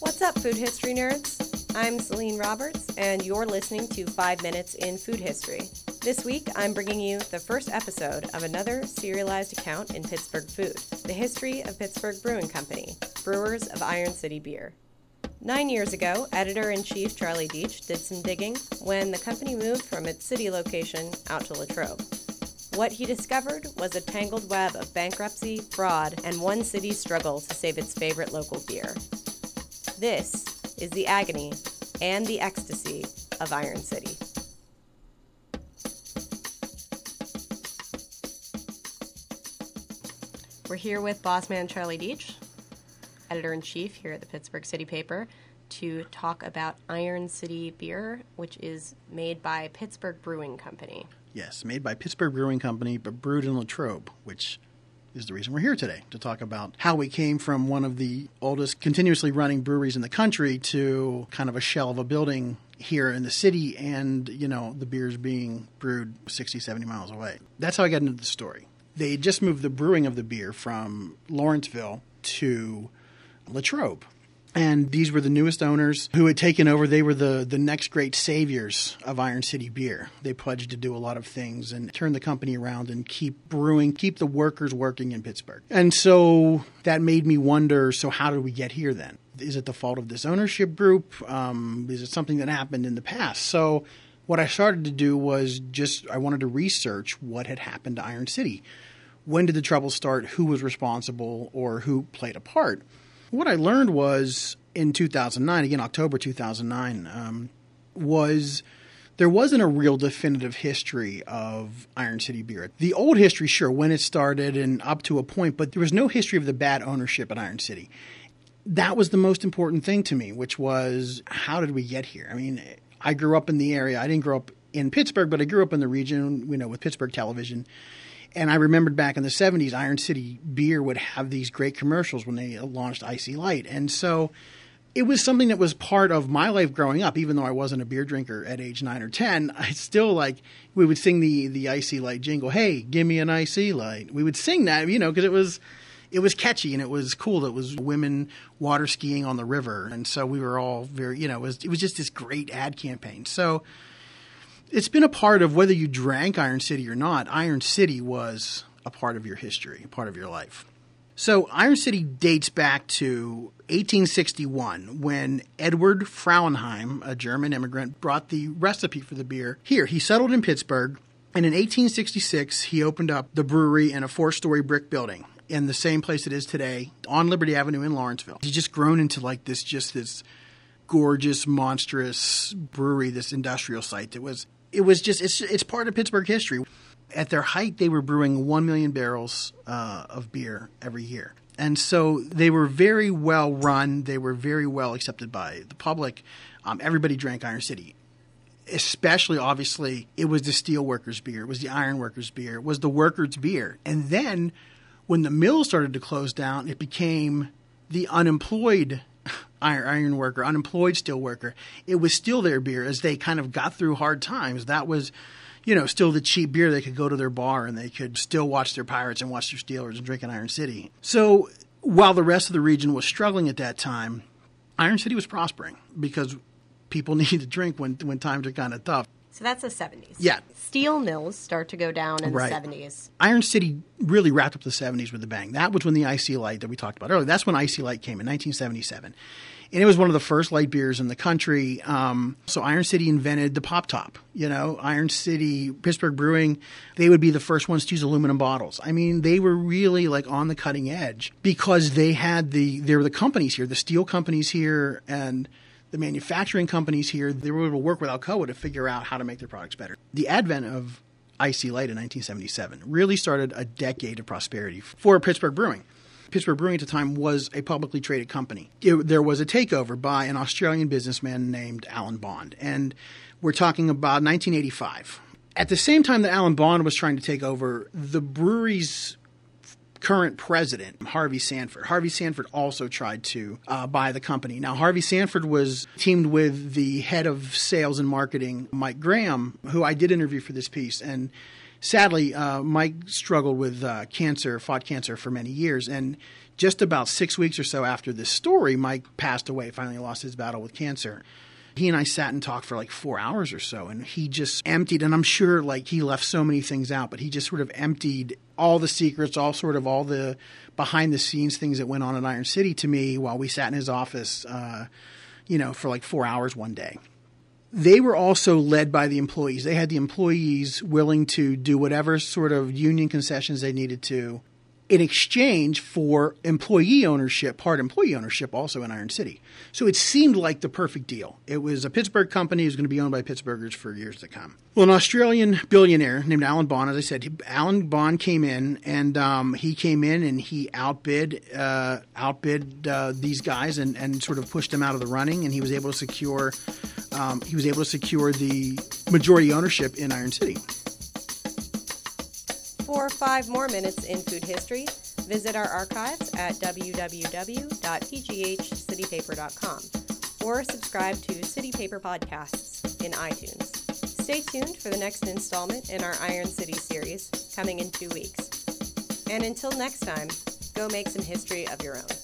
What's up, food history nerds? I'm Celine Roberts, and you're listening to 5 Minutes in Food History. This week, I'm bringing you the first episode of another serialized account in Pittsburgh food the history of Pittsburgh Brewing Company, brewers of Iron City beer. Nine years ago, editor in chief Charlie Deitch did some digging when the company moved from its city location out to Latrobe. What he discovered was a tangled web of bankruptcy, fraud, and one city's struggle to save its favorite local beer. This is the agony and the ecstasy of Iron City. We're here with bossman Charlie Deitch, editor in chief here at the Pittsburgh City Paper, to talk about Iron City beer, which is made by Pittsburgh Brewing Company. Yes, made by Pittsburgh Brewing Company, but brewed in Latrobe, which is the reason we're here today to talk about how we came from one of the oldest continuously running breweries in the country to kind of a shell of a building here in the city and, you know, the beers being brewed 60, 70 miles away. That's how I got into the story. They just moved the brewing of the beer from Lawrenceville to Latrobe and these were the newest owners who had taken over. They were the, the next great saviors of Iron City beer. They pledged to do a lot of things and turn the company around and keep brewing, keep the workers working in Pittsburgh. And so that made me wonder so, how did we get here then? Is it the fault of this ownership group? Um, is it something that happened in the past? So, what I started to do was just I wanted to research what had happened to Iron City. When did the trouble start? Who was responsible or who played a part? What I learned was in 2009, again, October 2009, um, was there wasn't a real definitive history of Iron City beer. The old history, sure, when it started and up to a point, but there was no history of the bad ownership at Iron City. That was the most important thing to me, which was how did we get here? I mean, I grew up in the area. I didn't grow up in Pittsburgh, but I grew up in the region, you know, with Pittsburgh television. And I remembered back in the 70s, Iron City Beer would have these great commercials when they launched IC Light. And so it was something that was part of my life growing up, even though I wasn't a beer drinker at age nine or 10. I still like, we would sing the, the IC Light jingle, Hey, give me an IC Light. We would sing that, you know, because it was, it was catchy and it was cool. It was women water skiing on the river. And so we were all very, you know, it was, it was just this great ad campaign. So, it's been a part of whether you drank Iron City or not. Iron City was a part of your history, a part of your life. So Iron City dates back to 1861 when Edward Frauenheim, a German immigrant, brought the recipe for the beer here. He settled in Pittsburgh, and in 1866 he opened up the brewery in a four-story brick building in the same place it is today on Liberty Avenue in Lawrenceville. He's just grown into like this just this gorgeous monstrous brewery, this industrial site that was it was just it's it's part of Pittsburgh history. At their height, they were brewing one million barrels uh, of beer every year, and so they were very well run. They were very well accepted by the public. Um, everybody drank Iron City, especially obviously it was the steel workers' beer, it was the iron workers' beer, it was the workers' beer, and then when the mill started to close down, it became the unemployed iron worker, unemployed steel worker, it was still their beer as they kind of got through hard times. That was, you know, still the cheap beer. They could go to their bar and they could still watch their Pirates and watch their Steelers and drink in Iron City. So while the rest of the region was struggling at that time, Iron City was prospering because people needed to drink when when times are kind of tough. So that's the 70s. Yeah. Steel mills start to go down in right. the 70s. Iron City really wrapped up the 70s with a bang. That was when the IC Light that we talked about earlier, that's when IC Light came in 1977. And it was one of the first light beers in the country. Um, so Iron City invented the pop top. You know, Iron City, Pittsburgh Brewing, they would be the first ones to use aluminum bottles. I mean, they were really like on the cutting edge because they had the, there were the companies here, the steel companies here, and – the manufacturing companies here, they were able to work with Alcoa to figure out how to make their products better. The advent of IC Light in 1977 really started a decade of prosperity for Pittsburgh Brewing. Pittsburgh Brewing at the time was a publicly traded company. It, there was a takeover by an Australian businessman named Alan Bond, and we're talking about 1985. At the same time that Alan Bond was trying to take over, the brewery's current president, Harvey Sanford. Harvey Sanford also tried to uh, buy the company. Now, Harvey Sanford was teamed with the head of sales and marketing, Mike Graham, who I did interview for this piece. And sadly, uh, Mike struggled with uh, cancer, fought cancer for many years, and just about six weeks or so after this story, Mike passed away. Finally, lost his battle with cancer. He and I sat and talked for like four hours or so, and he just emptied. And I'm sure like he left so many things out, but he just sort of emptied all the secrets, all sort of all the behind the scenes things that went on at Iron City to me while we sat in his office, uh, you know, for like four hours one day they were also led by the employees. They had the employees willing to do whatever sort of union concessions they needed to in exchange for employee ownership, part employee ownership also in Iron City. So it seemed like the perfect deal. It was a Pittsburgh company, it was going to be owned by Pittsburghers for years to come. Well, an Australian billionaire named Alan Bond, as I said, Alan Bond came in and um, he came in and he outbid uh, outbid uh, these guys and, and sort of pushed them out of the running, and he was able to secure um, he was able to secure the majority ownership in Iron City. For five more minutes in food history, visit our archives at www.pghcitypaper.com or subscribe to City Paper Podcasts in iTunes. Stay tuned for the next installment in our Iron City series coming in two weeks. And until next time, go make some history of your own.